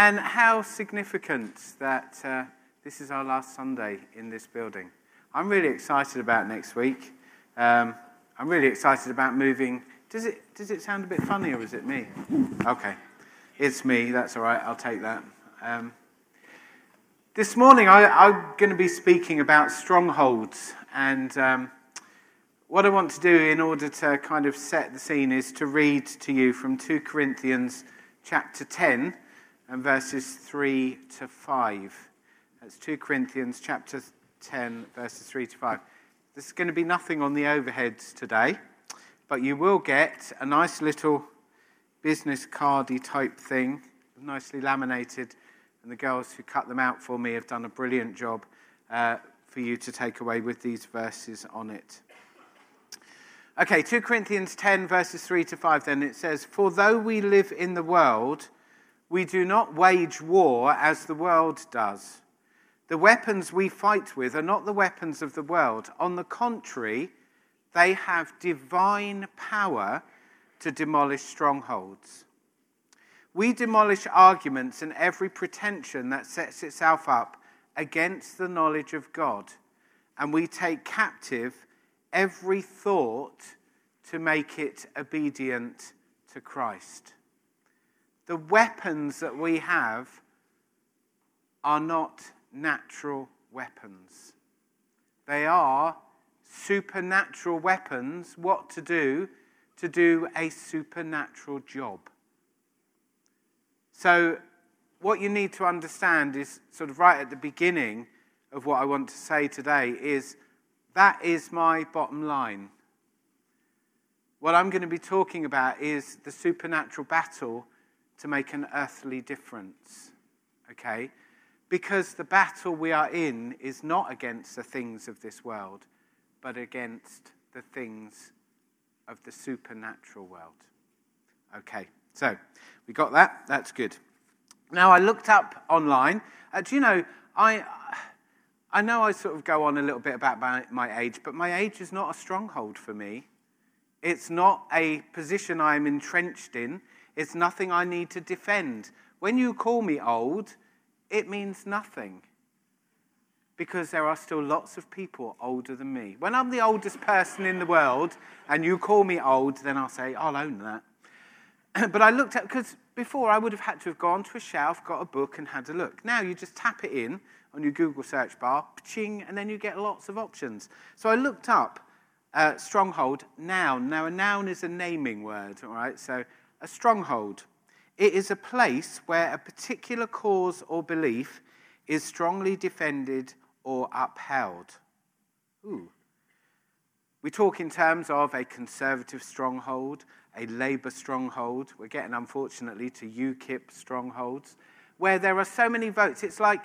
and how significant that uh, this is our last Sunday in this building. I'm really excited about next week. Um, I'm really excited about moving. Does it, does it sound a bit funny or is it me? Okay. It's me. That's all right. I'll take that. Um, this morning, I, am going to be speaking about strongholds. And um, what I want to do in order to kind of set the scene is to read to you from 2 Corinthians chapter 10 and verses 3 to 5. That's 2 Corinthians chapter 10, verses 3 to 5. There's going to be nothing on the overheads today, but you will get a nice little business cardy type thing, nicely laminated and the girls who cut them out for me have done a brilliant job uh, for you to take away with these verses on it. Okay, 2 Corinthians 10, verses 3 to 5, then it says, For though we live in the world, we do not wage war as the world does. The weapons we fight with are not the weapons of the world. On the contrary, they have divine power to demolish strongholds. We demolish arguments and every pretension that sets itself up against the knowledge of God, and we take captive every thought to make it obedient to Christ. The weapons that we have are not natural weapons. They are supernatural weapons, what to do to do a supernatural job. So, what you need to understand is sort of right at the beginning of what I want to say today is that is my bottom line. What I'm going to be talking about is the supernatural battle to make an earthly difference. Okay? Because the battle we are in is not against the things of this world, but against the things of the supernatural world. Okay, so we got that? That's good. Now, I looked up online. Uh, do you know, I, I know I sort of go on a little bit about my, my age, but my age is not a stronghold for me. It's not a position I'm entrenched in. It's nothing I need to defend. When you call me old, it means nothing because there are still lots of people older than me. When I'm the oldest person in the world and you call me old, then I'll say, I'll own that. but I looked at, because before I would have had to have gone to a shelf, got a book, and had a look. Now you just tap it in on your Google search bar, ching, and then you get lots of options. So I looked up uh, stronghold, noun. Now a noun is a naming word, all right? So a stronghold. It is a place where a particular cause or belief is strongly defended or upheld. Ooh. We talk in terms of a conservative stronghold, a Labour stronghold. We're getting, unfortunately, to UKIP strongholds, where there are so many votes. It's like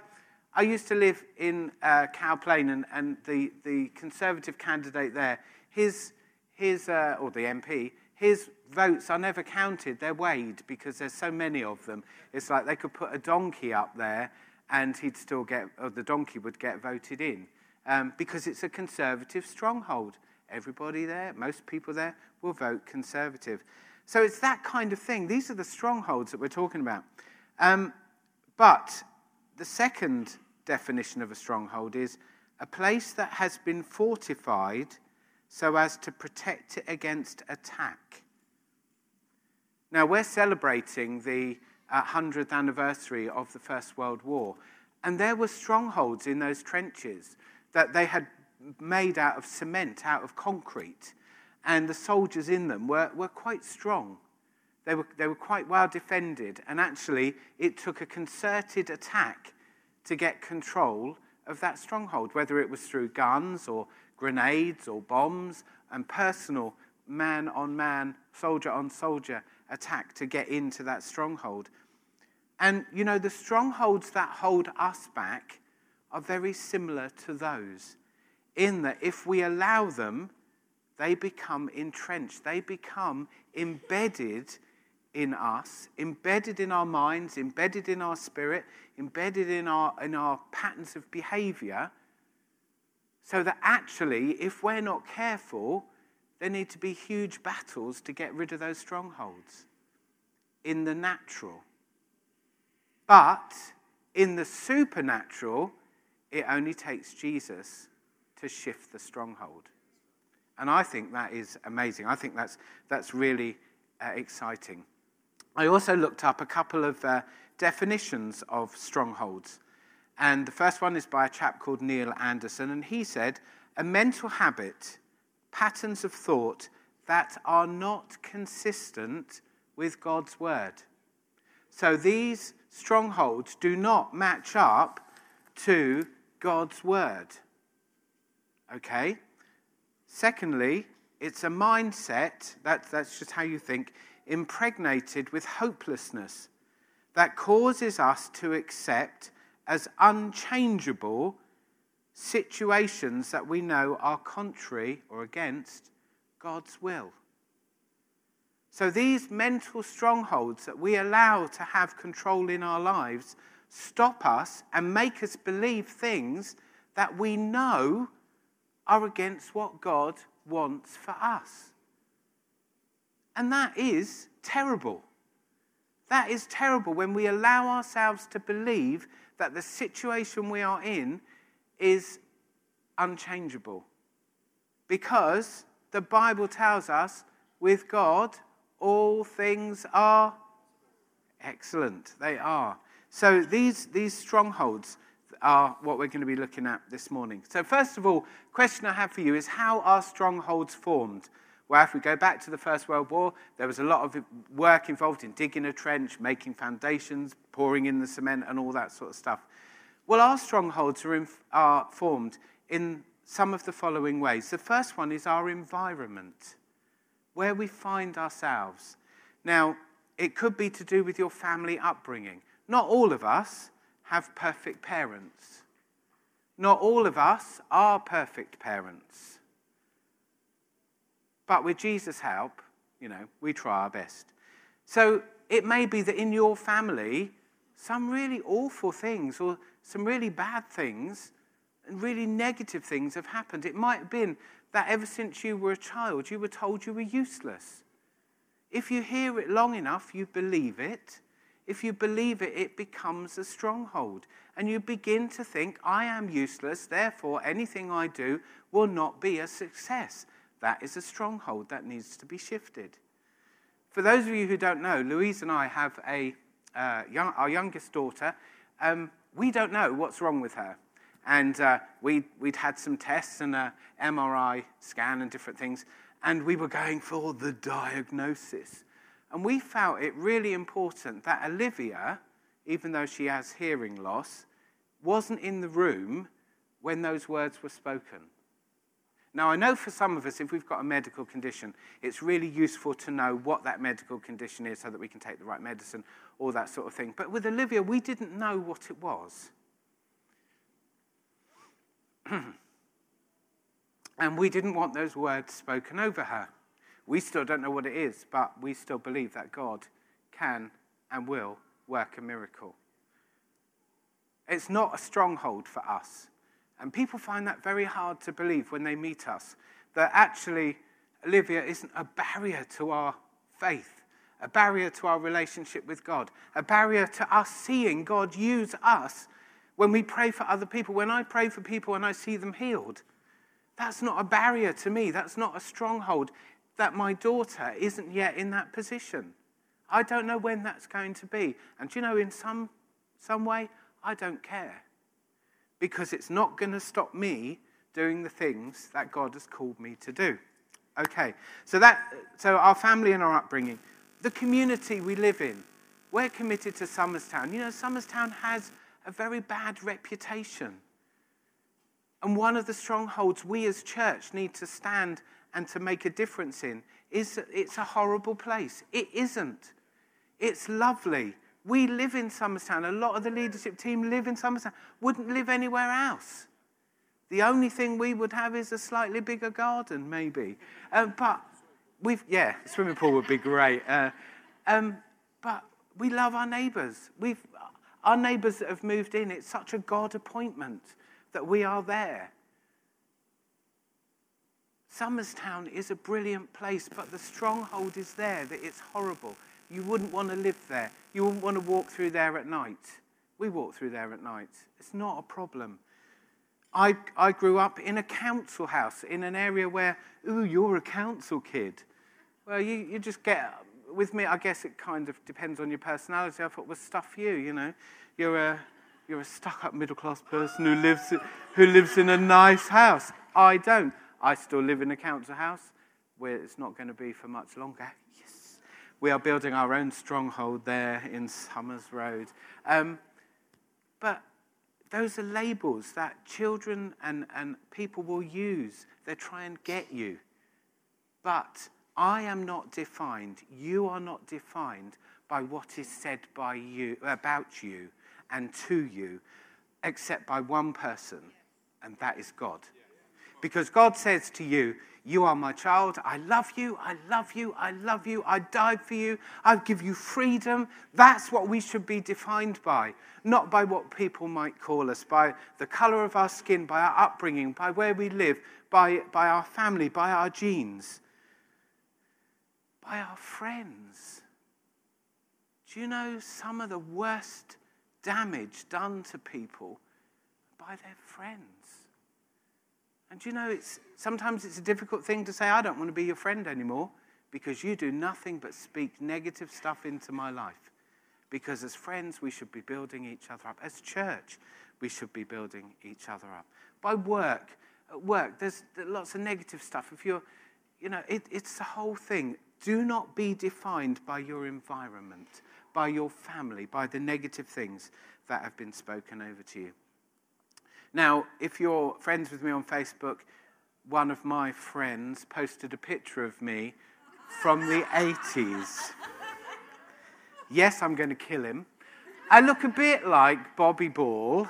I used to live in uh, and, and the, the Conservative candidate there, his, his uh, or the MP, his votes are never counted, they're weighed because there's so many of them. It's like they could put a donkey up there and he'd still get, or the donkey would get voted in um, because it's a conservative stronghold. Everybody there, most people there, will vote Conservative. So it's that kind of thing. These are the strongholds that we're talking about. Um, but the second definition of a stronghold is a place that has been fortified so as to protect it against attack. Now, we're celebrating the uh, 100th anniversary of the First World War, and there were strongholds in those trenches that they had made out of cement, out of concrete, and the soldiers in them were, were quite strong. They were, they were quite well defended, and actually, it took a concerted attack to get control of that stronghold, whether it was through guns or grenades or bombs and personal man on man, soldier on soldier attack to get into that stronghold. And, you know, the strongholds that hold us back are very similar to those in that if we allow them, they become entrenched, they become embedded in us, embedded in our minds, embedded in our spirit, embedded in our, in our patterns of behavior. So that actually, if we're not careful, there need to be huge battles to get rid of those strongholds in the natural. But in the supernatural, it only takes Jesus to shift the stronghold. And I think that is amazing. I think that's, that's really uh, exciting. I also looked up a couple of uh, definitions of strongholds. And the first one is by a chap called Neil Anderson. And he said, a mental habit, patterns of thought that are not consistent with God's word. So these strongholds do not match up to God's word. Okay? Secondly, it's a mindset, that, that's just how you think, impregnated with hopelessness that causes us to accept as unchangeable situations that we know are contrary or against God's will. So these mental strongholds that we allow to have control in our lives stop us and make us believe things that we know are against what God wants for us. And that is terrible. That is terrible when we allow ourselves to believe that the situation we are in is unchangeable. Because the Bible tells us with God, all things are excellent. They are. So these, these strongholds are what we're going to be looking at this morning. So, first of all, question I have for you is how are strongholds formed? Well, if we go back to the First World War, there was a lot of work involved in digging a trench, making foundations, pouring in the cement, and all that sort of stuff. Well, our strongholds are, in, are formed in some of the following ways. The first one is our environment, where we find ourselves. Now, it could be to do with your family upbringing. Not all of us have perfect parents. Not all of us are perfect parents. But with Jesus' help, you know, we try our best. So it may be that in your family, some really awful things or some really bad things and really negative things have happened. It might have been that ever since you were a child, you were told you were useless. If you hear it long enough, you believe it. If you believe it, it becomes a stronghold. And you begin to think, I am useless, therefore anything I do will not be a success. That is a stronghold that needs to be shifted. For those of you who don't know, Louise and I have a, uh, young, our youngest daughter. Um, we don't know what's wrong with her. And uh, we, we'd had some tests and an MRI scan and different things, and we were going for the diagnosis. And we felt it really important that Olivia, even though she has hearing loss, wasn't in the room when those words were spoken. Now, I know for some of us, if we've got a medical condition, it's really useful to know what that medical condition is so that we can take the right medicine, all that sort of thing. But with Olivia, we didn't know what it was. and we didn't want those words spoken over her. We still don't know what it is, but we still believe that God can and will work a miracle. It's not a stronghold for us. And people find that very hard to believe when they meet us, that actually Olivia isn't a barrier to our faith, a barrier to our relationship with God, a barrier to us seeing God use us when we pray for other people. When I pray for people and I see them healed, that's not a barrier to me. That's not a stronghold that my daughter isn't yet in that position. I don't know when that's going to be. And you know, in some, some way, I don't care. Because it's not going to stop me doing the things that God has called me to do. Okay, so that so our family and our upbringing, the community we live in, we're committed to Somerstown. You know, Somerstown has a very bad reputation. And one of the strongholds we as church need to stand and to make a difference in is that it's a horrible place. It isn't. It's lovely. We live in Somerstown. A lot of the leadership team live in Somerstown. Wouldn't live anywhere else. The only thing we would have is a slightly bigger garden, maybe. Um, but we've, yeah, swimming pool would be great. Uh, um, but we love our neighbours. Our neighbours that have moved in, it's such a God appointment that we are there. Somerstown is a brilliant place, but the stronghold is there that it's horrible. You wouldn't want to live there. You wouldn't want to walk through there at night. We walk through there at night. It's not a problem. I, I grew up in a council house in an area where, ooh, you're a council kid. Well, you, you just get, with me, I guess it kind of depends on your personality. I thought, well, stuff you, you know. You're a, you're a stuck up middle class person who lives, who lives in a nice house. I don't. I still live in a council house where it's not going to be for much longer. Yes. We are building our own stronghold there in Somers Road. Um, but those are labels that children and, and people will use. They try and get you. But I am not defined, you are not defined by what is said by you, about you and to you, except by one person, and that is God. Because God says to you, You are my child. I love you. I love you. I love you. I died for you. I give you freedom. That's what we should be defined by, not by what people might call us, by the color of our skin, by our upbringing, by where we live, by, by our family, by our genes, by our friends. Do you know some of the worst damage done to people by their friends? And you know, it's, sometimes it's a difficult thing to say, I don't want to be your friend anymore because you do nothing but speak negative stuff into my life. Because as friends, we should be building each other up. As church, we should be building each other up. By work, at work, there's lots of negative stuff. If you're, you know, it, it's the whole thing. Do not be defined by your environment, by your family, by the negative things that have been spoken over to you. Now, if you're friends with me on Facebook, one of my friends posted a picture of me from the 80s. Yes, I'm going to kill him. I look a bit like Bobby Ball,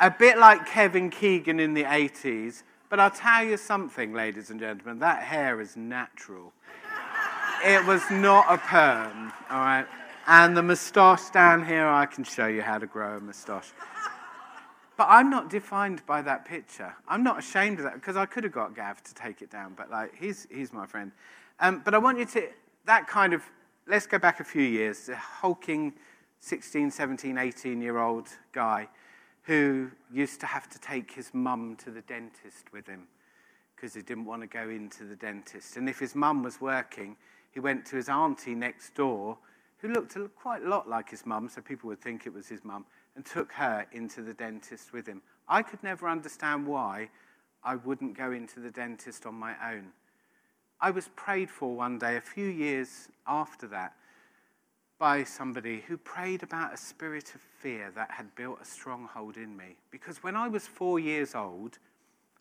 a bit like Kevin Keegan in the 80s, but I'll tell you something, ladies and gentlemen, that hair is natural. It was not a perm, all right? And the moustache down here, I can show you how to grow a moustache. But I'm not defined by that picture. I'm not ashamed of that because I could have got Gav to take it down, but like he's, he's my friend. Um, but I want you to, that kind of, let's go back a few years, the hulking 16, 17, 18 year old guy who used to have to take his mum to the dentist with him because he didn't want to go into the dentist. And if his mum was working, he went to his auntie next door who looked quite a lot like his mum, so people would think it was his mum and took her into the dentist with him. I could never understand why I wouldn't go into the dentist on my own. I was prayed for one day, a few years after that, by somebody who prayed about a spirit of fear that had built a stronghold in me. Because when I was four years old,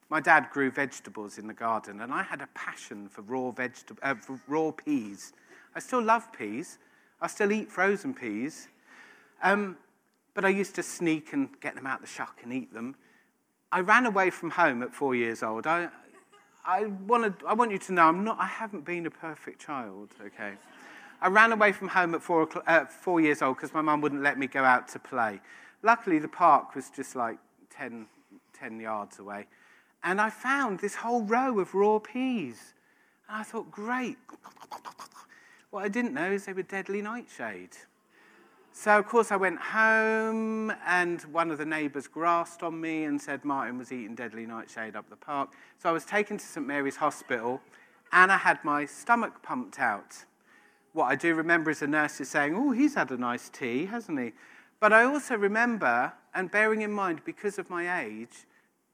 my dad grew vegetables in the garden, and I had a passion for raw, vegetable, uh, for raw peas. I still love peas. I still eat frozen peas. Um, but I used to sneak and get them out the shuck and eat them. I ran away from home at four years old. I, I, wanted, I want you to know I'm not, I haven't been a perfect child, okay? I ran away from home at four, uh, four years old because my mum wouldn't let me go out to play. Luckily, the park was just like 10, 10 yards away. And I found this whole row of raw peas. And I thought, great. What I didn't know is they were deadly nightshade. So, of course, I went home, and one of the neighbours grasped on me and said Martin was eating deadly nightshade up the park. So I was taken to St Mary's Hospital, and I had my stomach pumped out. What I do remember is the nurses saying, Oh, he's had a nice tea, hasn't he? But I also remember, and bearing in mind, because of my age,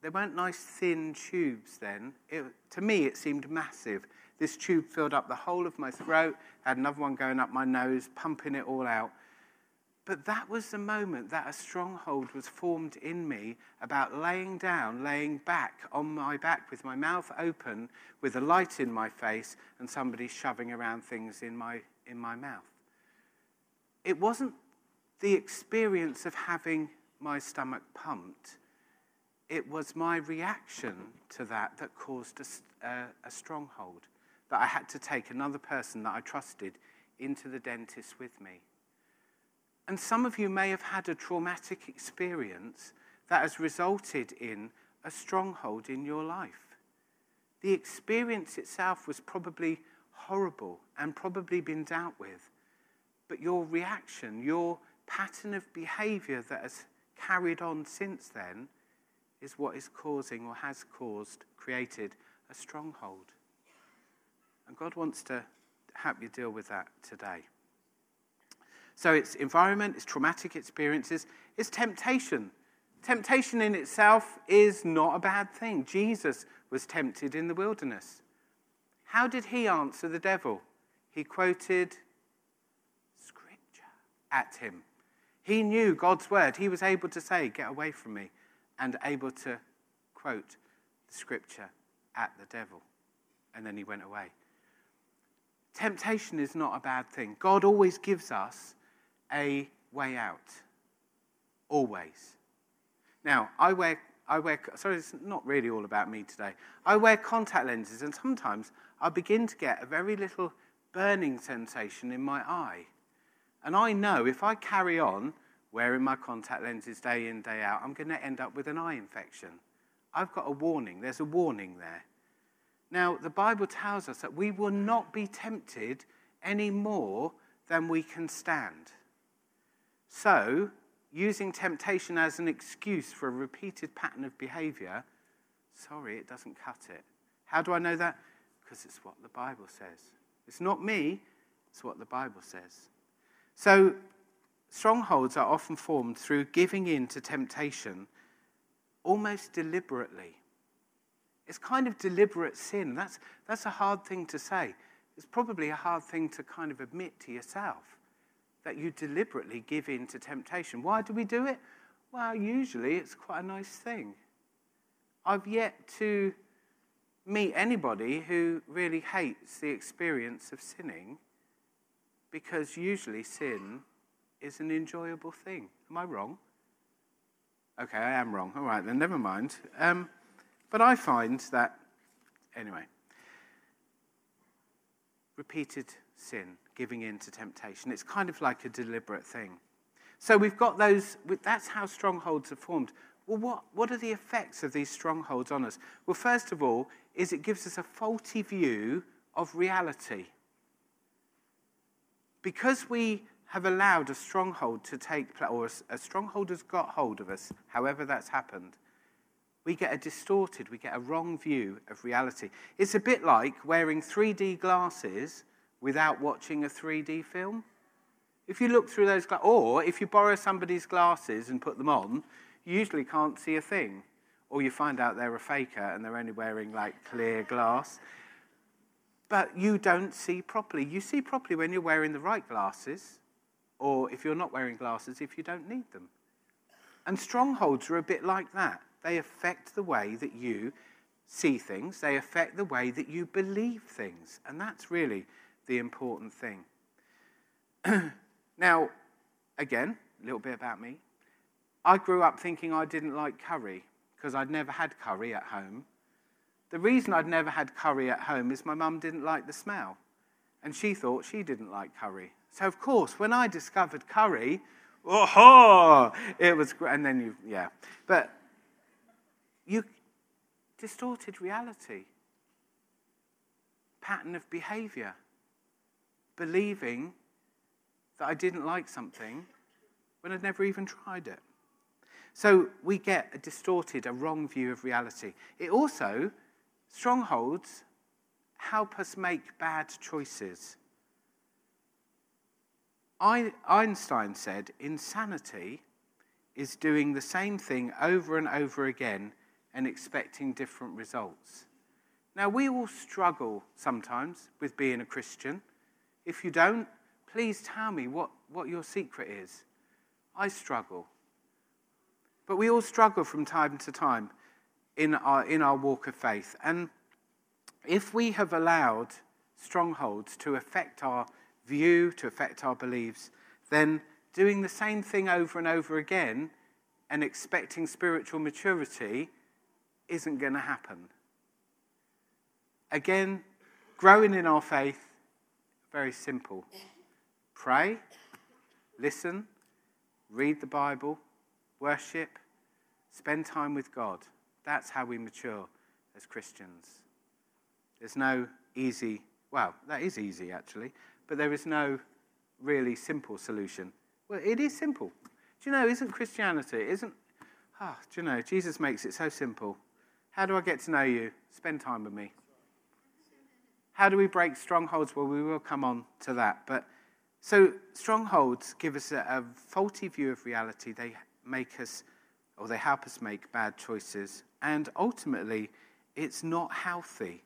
there weren't nice thin tubes then. It, to me, it seemed massive. This tube filled up the whole of my throat, had another one going up my nose, pumping it all out. But that was the moment that a stronghold was formed in me about laying down, laying back on my back with my mouth open, with a light in my face, and somebody shoving around things in my, in my mouth. It wasn't the experience of having my stomach pumped, it was my reaction to that that caused a, a, a stronghold. That I had to take another person that I trusted into the dentist with me. And some of you may have had a traumatic experience that has resulted in a stronghold in your life. The experience itself was probably horrible and probably been dealt with. but your reaction, your pattern of behavior that has carried on since then, is what is causing or has caused, created a stronghold. And God wants to help you deal with that today. So it's environment, it's traumatic experiences, it's temptation. Temptation in itself is not a bad thing. Jesus was tempted in the wilderness. How did he answer the devil? He quoted scripture at him. He knew God's word. He was able to say, Get away from me, and able to quote the scripture at the devil. And then he went away. Temptation is not a bad thing. God always gives us a way out. Always. Now, I wear, I wear, sorry, it's not really all about me today. I wear contact lenses, and sometimes I begin to get a very little burning sensation in my eye. And I know if I carry on wearing my contact lenses day in, day out, I'm going to end up with an eye infection. I've got a warning. There's a warning there. Now, the Bible tells us that we will not be tempted any more than we can stand. So, using temptation as an excuse for a repeated pattern of behavior, sorry, it doesn't cut it. How do I know that? Because it's what the Bible says. It's not me, it's what the Bible says. So, strongholds are often formed through giving in to temptation almost deliberately. It's kind of deliberate sin. That's, that's a hard thing to say. It's probably a hard thing to kind of admit to yourself that you deliberately give in to temptation. Why do we do it? Well, usually it's quite a nice thing. I've yet to meet anybody who really hates the experience of sinning because usually sin is an enjoyable thing. Am I wrong? Okay, I am wrong. All right, then never mind. Um, but I find that, anyway, repeated sin, giving in to temptation, it's kind of like a deliberate thing. So we've got those, that's how strongholds are formed. Well, what, what are the effects of these strongholds on us? Well, first of all, is it gives us a faulty view of reality. Because we have allowed a stronghold to take place, or a, a stronghold has got hold of us, however that's happened, we get a distorted, we get a wrong view of reality. It's a bit like wearing 3D glasses without watching a 3D film. If you look through those glasses, or if you borrow somebody's glasses and put them on, you usually can't see a thing. Or you find out they're a faker and they're only wearing like clear glass. But you don't see properly. You see properly when you're wearing the right glasses, or if you're not wearing glasses, if you don't need them. And strongholds are a bit like that. They affect the way that you see things, they affect the way that you believe things. And that's really the important thing. now, again, a little bit about me. I grew up thinking I didn't like curry because I'd never had curry at home. The reason I'd never had curry at home is my mum didn't like the smell, and she thought she didn't like curry. So, of course, when I discovered curry, oh, it was great. And then you, yeah. But you distorted reality, pattern of behavior, believing that I didn't like something when I'd never even tried it. So we get a distorted, a wrong view of reality. It also, strongholds help us make bad choices. Einstein said insanity is doing the same thing over and over again and expecting different results. Now, we all struggle sometimes with being a Christian. If you don't, please tell me what, what your secret is. I struggle. But we all struggle from time to time in our, in our walk of faith. And if we have allowed strongholds to affect our view, to affect our beliefs, then doing the same thing over and over again and expecting spiritual maturity isn't going to happen. Again, growing in our faith, very simple. Pray, listen, read the Bible, worship, spend time with God. That's how we mature as Christians. There's no easy, well, that is easy actually, but there is no really simple solution. Well, it is simple. Do you know, isn't Christianity, isn't, ah, oh, do you know, Jesus makes it so simple. How do I get to know you? Spend time with me. How do we break strongholds? Well, we will come on to that. But so strongholds give us a, a faulty view of reality. They make us, or they help us make bad choices. And ultimately, it's not healthy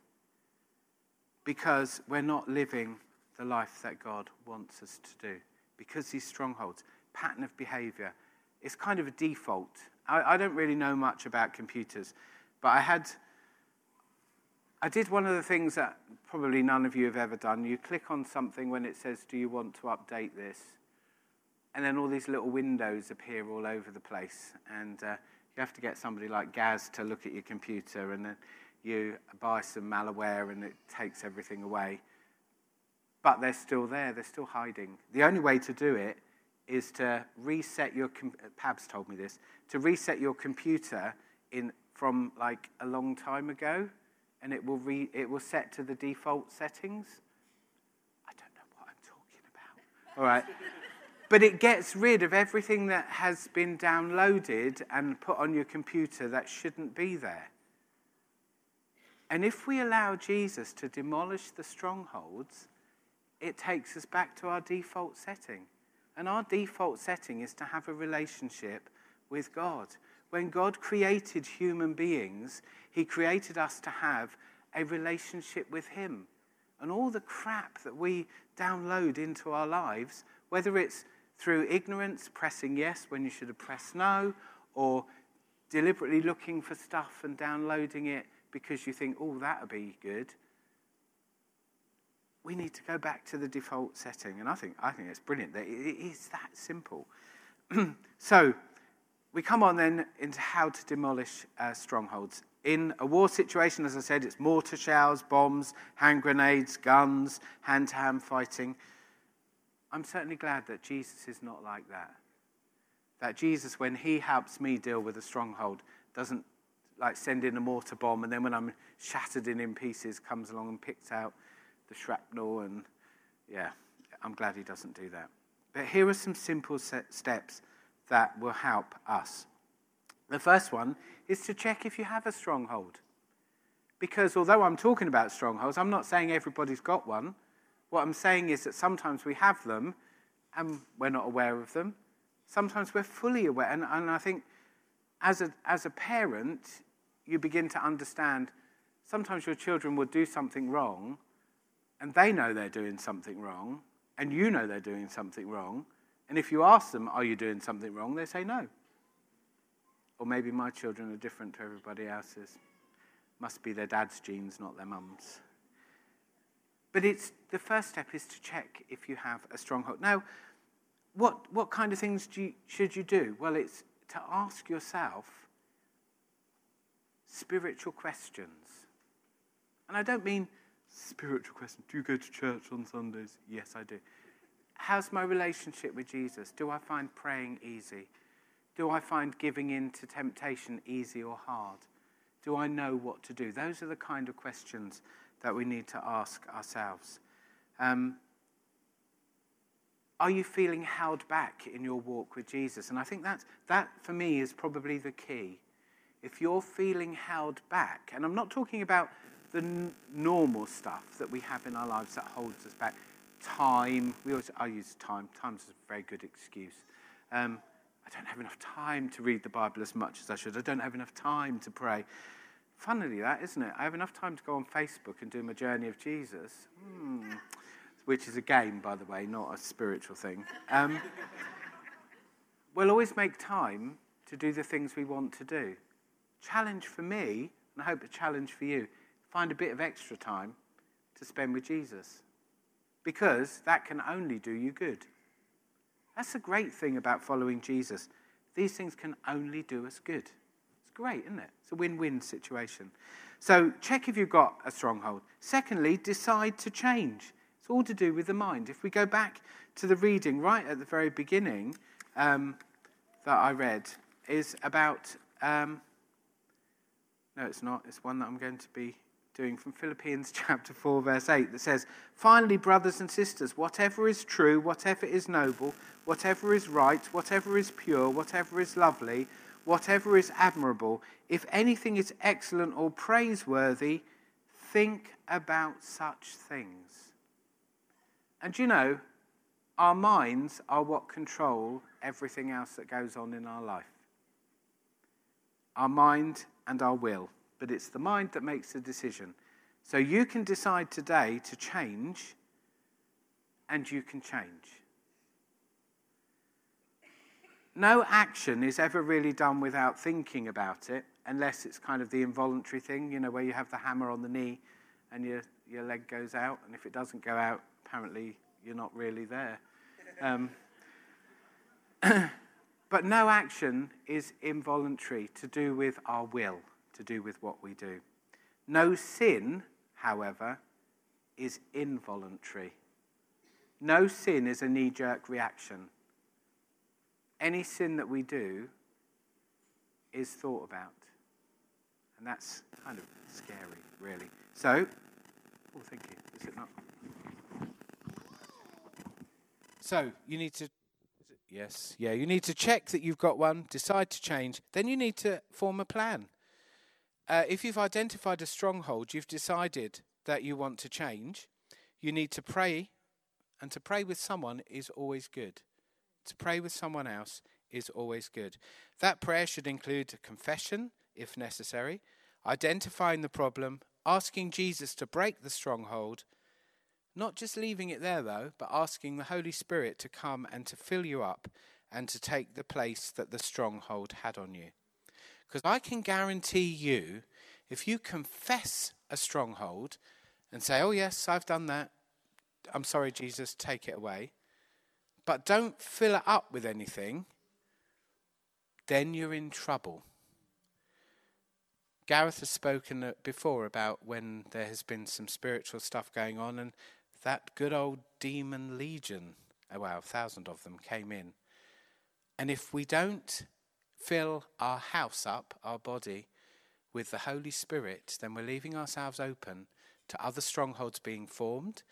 because we're not living the life that God wants us to do. Because these strongholds, pattern of behavior, it's kind of a default. I, I don't really know much about computers, but I had I did one of the things that probably none of you have ever done. You click on something when it says, Do you want to update this? And then all these little windows appear all over the place. And uh, you have to get somebody like Gaz to look at your computer, and then you buy some malware and it takes everything away. But they're still there, they're still hiding. The only way to do it is to reset your, com- Pabs told me this, to reset your computer in, from like a long time ago and it will, re, it will set to the default settings. I don't know what I'm talking about. All right. but it gets rid of everything that has been downloaded and put on your computer that shouldn't be there. And if we allow Jesus to demolish the strongholds, it takes us back to our default setting. And our default setting is to have a relationship with God. When God created human beings, He created us to have a relationship with Him. And all the crap that we download into our lives, whether it's through ignorance, pressing yes when you should have pressed no, or deliberately looking for stuff and downloading it because you think, oh, that'll be good. We need to go back to the default setting. And I think, I think it's brilliant that it is that simple. so, we come on then into how to demolish uh, strongholds. In a war situation, as I said, it's mortar shells, bombs, hand grenades, guns, hand to hand fighting. I'm certainly glad that Jesus is not like that. That Jesus, when he helps me deal with a stronghold, doesn't like send in a mortar bomb and then when I'm shattered in, in pieces, comes along and picks out the shrapnel. And yeah, I'm glad he doesn't do that. But here are some simple steps that will help us. The first one is to check if you have a stronghold. Because although I'm talking about strongholds, I'm not saying everybody's got one. What I'm saying is that sometimes we have them and we're not aware of them. Sometimes we're fully aware. And, and I think as a, as a parent, you begin to understand sometimes your children will do something wrong and they know they're doing something wrong and you know they're doing something wrong and if you ask them, Are you doing something wrong? they say no. Or maybe my children are different to everybody else's. Must be their dad's genes, not their mum's. But it's the first step is to check if you have a stronghold. Now, what, what kind of things you, should you do? Well, it's to ask yourself spiritual questions. And I don't mean spiritual questions. Do you go to church on Sundays? Yes, I do. How's my relationship with Jesus? Do I find praying easy? Do I find giving in to temptation easy or hard? Do I know what to do? Those are the kind of questions that we need to ask ourselves. Um, are you feeling held back in your walk with Jesus? And I think that's, that, for me, is probably the key. If you're feeling held back, and I'm not talking about the n- normal stuff that we have in our lives that holds us back, time. We always, I use time. Time's a very good excuse. Um, I don't have enough time to read the Bible as much as I should. I don't have enough time to pray. Funnily, that isn't it? I have enough time to go on Facebook and do my journey of Jesus, hmm. which is a game, by the way, not a spiritual thing. Um, we'll always make time to do the things we want to do. Challenge for me, and I hope a challenge for you, find a bit of extra time to spend with Jesus because that can only do you good. That's the great thing about following Jesus. These things can only do us good. It's great, isn't it? It's a win win situation. So check if you've got a stronghold. Secondly, decide to change. It's all to do with the mind. If we go back to the reading right at the very beginning um, that I read, is about. Um, no, it's not. It's one that I'm going to be doing from Philippians chapter 4, verse 8, that says, Finally, brothers and sisters, whatever is true, whatever is noble, whatever is right, whatever is pure, whatever is lovely, whatever is admirable, if anything is excellent or praiseworthy, think about such things. And you know, our minds are what control everything else that goes on in our life. Our mind and our will but it's the mind that makes the decision. So you can decide today to change, and you can change. No action is ever really done without thinking about it, unless it's kind of the involuntary thing, you know, where you have the hammer on the knee and your, your leg goes out, and if it doesn't go out, apparently you're not really there. Um, but no action is involuntary to do with our will to do with what we do. No sin, however, is involuntary. No sin is a knee jerk reaction. Any sin that we do is thought about. And that's kind of scary, really. So, oh, thank you. Is it not? So, you need to, yes, yeah, you need to check that you've got one, decide to change, then you need to form a plan. Uh, if you've identified a stronghold, you've decided that you want to change, you need to pray, and to pray with someone is always good. To pray with someone else is always good. That prayer should include confession, if necessary, identifying the problem, asking Jesus to break the stronghold, not just leaving it there though, but asking the Holy Spirit to come and to fill you up and to take the place that the stronghold had on you. Because I can guarantee you, if you confess a stronghold and say, Oh, yes, I've done that, I'm sorry, Jesus, take it away, but don't fill it up with anything, then you're in trouble. Gareth has spoken uh, before about when there has been some spiritual stuff going on, and that good old demon legion, oh wow, a thousand of them came in. And if we don't fill our house up, our body, with the Holy Spirit, then we're leaving ourselves open to other strongholds being formed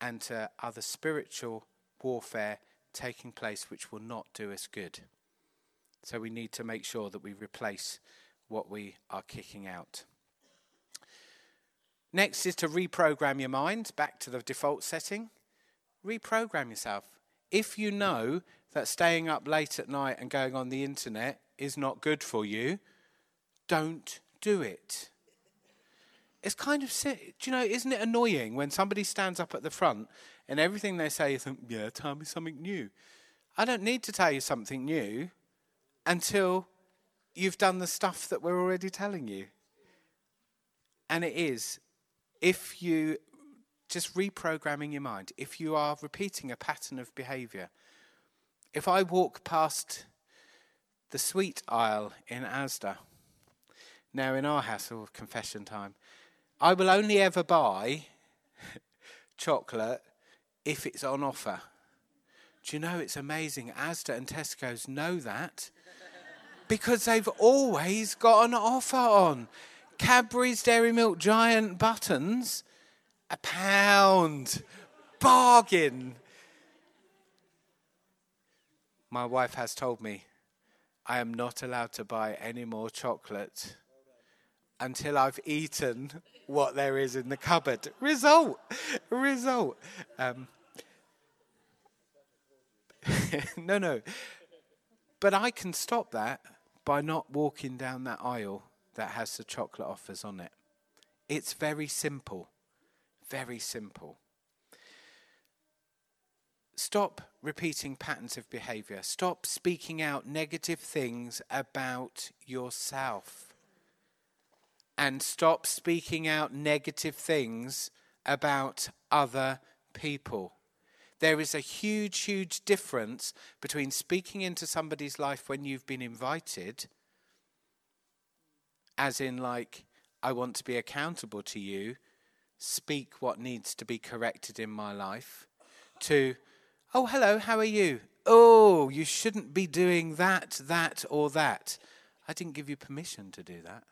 and to other spiritual warfare taking place which will not do us good. So we need to make sure that we replace what we are kicking out. Next is to reprogram your mind back to the default setting. Reprogram yourself. If you know that staying up late at night and going on the internet is not good for you, don't do it. It's kind of, do you know, isn't it annoying when somebody stands up at the front and everything they say is, yeah, tell me something new. I don't need to tell you something new until you've done the stuff that we're already telling you. And it is, if you just reprogramming your mind, if you are repeating a pattern of behavior, if I walk past the sweet aisle in Asda. Now, in our or confession time, I will only ever buy chocolate if it's on offer. Do you know it's amazing? Asda and Tesco's know that because they've always got an offer on. Cadbury's Dairy Milk Giant buttons, a pound. Bargain. My wife has told me I am not allowed to buy any more chocolate until I've eaten what there is in the cupboard. Result, result. Um, no, no. But I can stop that by not walking down that aisle that has the chocolate offers on it. It's very simple. Very simple. Stop repeating patterns of behavior. Stop speaking out negative things about yourself. And stop speaking out negative things about other people. There is a huge, huge difference between speaking into somebody's life when you've been invited, as in, like, I want to be accountable to you, speak what needs to be corrected in my life, to Oh, hello, how are you? Oh, you shouldn't be doing that, that, or that. I didn't give you permission to do that.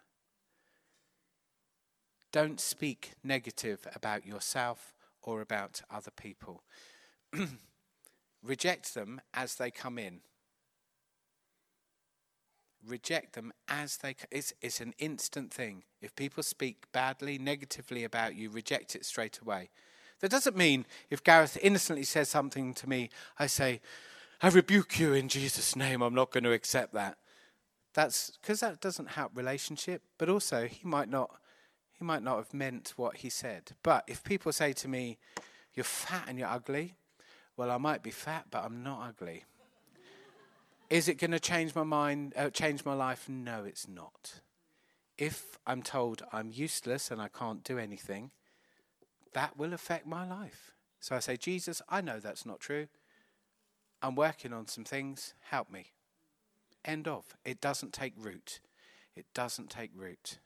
don't speak negative about yourself or about other people. Reject them as they come in. Reject them as they. It's, it's an instant thing. If people speak badly, negatively about you, reject it straight away. That doesn't mean if Gareth innocently says something to me, I say, I rebuke you in Jesus' name. I'm not going to accept that. That's because that doesn't help relationship. But also, he might not. He might not have meant what he said. But if people say to me, "You're fat and you're ugly," well, I might be fat, but I'm not ugly. Is it going to change my mind? Uh, change my life? No, it's not. If I'm told I'm useless and I can't do anything, that will affect my life. So I say, Jesus, I know that's not true. I'm working on some things. Help me. End of. It doesn't take root. It doesn't take root.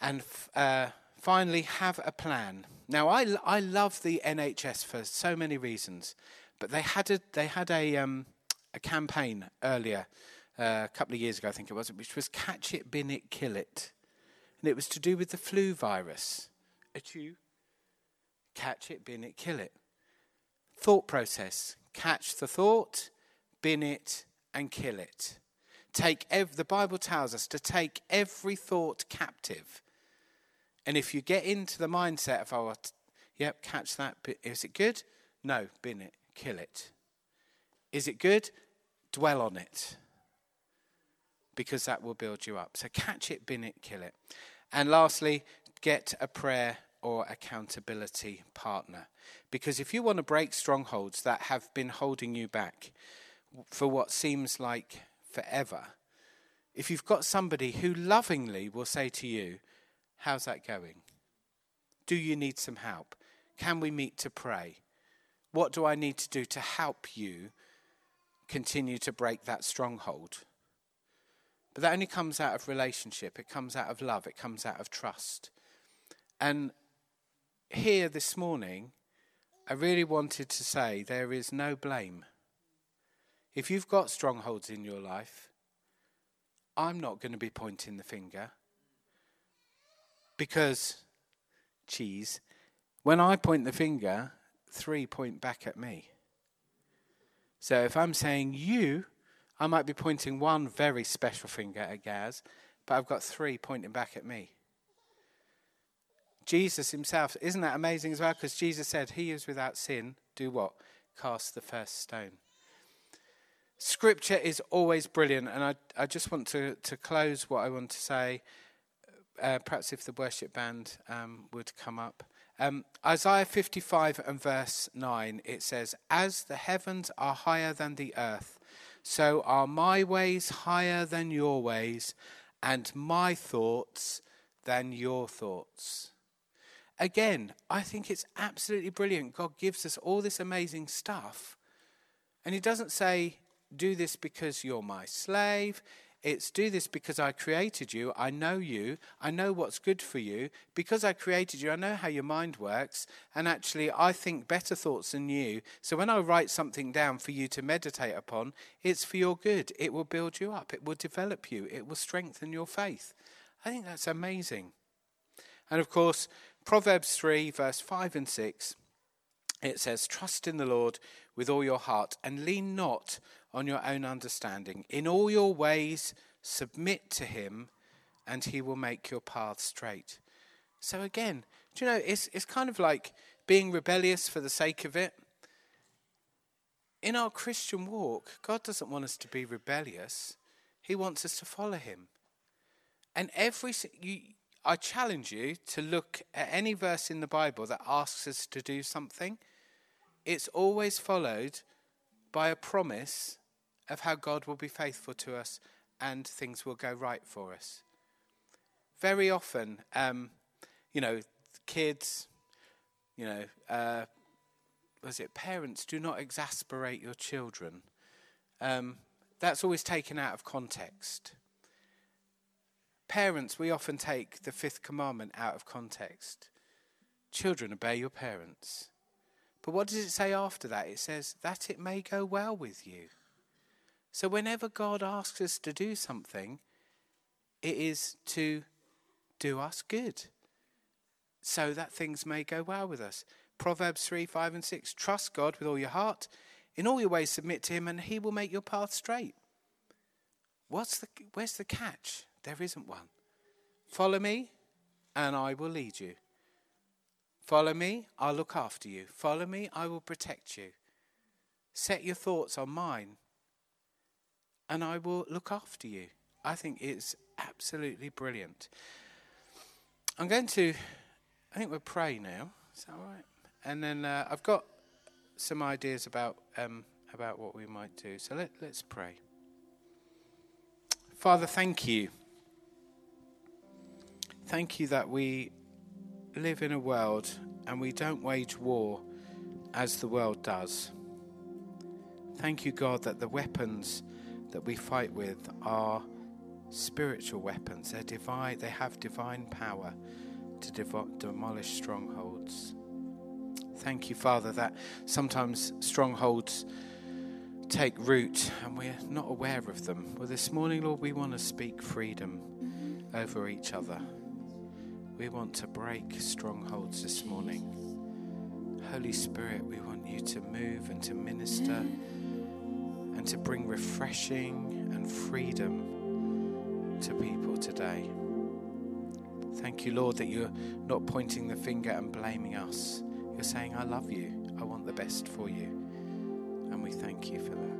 And uh, finally, have a plan. Now, I, I love the NHS for so many reasons, but they had a, they had a, um, a campaign earlier, uh, a couple of years ago, I think it was, which was Catch It, Bin It, Kill It. And it was to do with the flu virus. Achoo. Catch it, bin it, kill it. Thought process. Catch the thought, bin it, and kill it. Take ev- the Bible tells us to take every thought captive. And if you get into the mindset of, oh, yep, catch that, is it good? No, bin it, kill it. Is it good? Dwell on it. Because that will build you up. So catch it, bin it, kill it. And lastly, get a prayer or accountability partner. Because if you want to break strongholds that have been holding you back for what seems like forever, if you've got somebody who lovingly will say to you, How's that going? Do you need some help? Can we meet to pray? What do I need to do to help you continue to break that stronghold? But that only comes out of relationship, it comes out of love, it comes out of trust. And here this morning, I really wanted to say there is no blame. If you've got strongholds in your life, I'm not going to be pointing the finger. Because, cheese, when I point the finger, three point back at me. So if I'm saying you, I might be pointing one very special finger at Gaz, but I've got three pointing back at me. Jesus himself, isn't that amazing as well? Because Jesus said, He is without sin, do what? Cast the first stone. Scripture is always brilliant, and I, I just want to, to close what I want to say. Uh, perhaps if the worship band um, would come up. Um, Isaiah 55 and verse 9, it says, As the heavens are higher than the earth, so are my ways higher than your ways, and my thoughts than your thoughts. Again, I think it's absolutely brilliant. God gives us all this amazing stuff. And He doesn't say, do this because you're my slave. It's do this because I created you. I know you. I know what's good for you. Because I created you, I know how your mind works. And actually, I think better thoughts than you. So when I write something down for you to meditate upon, it's for your good. It will build you up, it will develop you, it will strengthen your faith. I think that's amazing. And of course, Proverbs 3, verse 5 and 6, it says, Trust in the Lord with all your heart and lean not on your own understanding. In all your ways, submit to him, and he will make your path straight. So, again, do you know, it's, it's kind of like being rebellious for the sake of it. In our Christian walk, God doesn't want us to be rebellious, He wants us to follow Him. And every you, I challenge you to look at any verse in the Bible that asks us to do something. It's always followed by a promise of how God will be faithful to us and things will go right for us. Very often, um, you know, kids, you know, uh, was it parents do not exasperate your children. Um, that's always taken out of context. Parents, we often take the fifth commandment out of context. Children, obey your parents. But what does it say after that? It says, that it may go well with you. So whenever God asks us to do something, it is to do us good, so that things may go well with us. Proverbs 3 5 and 6. Trust God with all your heart. In all your ways, submit to Him, and He will make your path straight. What's the, where's the catch? There isn't one. Follow me, and I will lead you. Follow me, I'll look after you. Follow me, I will protect you. Set your thoughts on mine, and I will look after you. I think it's absolutely brilliant. I'm going to, I think we'll pray now. Is that all right? And then uh, I've got some ideas about um, about what we might do. So let, let's pray. Father, thank you. Thank you that we live in a world and we don't wage war as the world does. Thank you, God, that the weapons that we fight with are spiritual weapons. They're divine, they have divine power to devo- demolish strongholds. Thank you, Father, that sometimes strongholds take root and we're not aware of them. Well, this morning, Lord, we want to speak freedom over each other. We want to break strongholds this morning. Holy Spirit, we want you to move and to minister and to bring refreshing and freedom to people today. Thank you, Lord, that you're not pointing the finger and blaming us. You're saying, I love you. I want the best for you. And we thank you for that.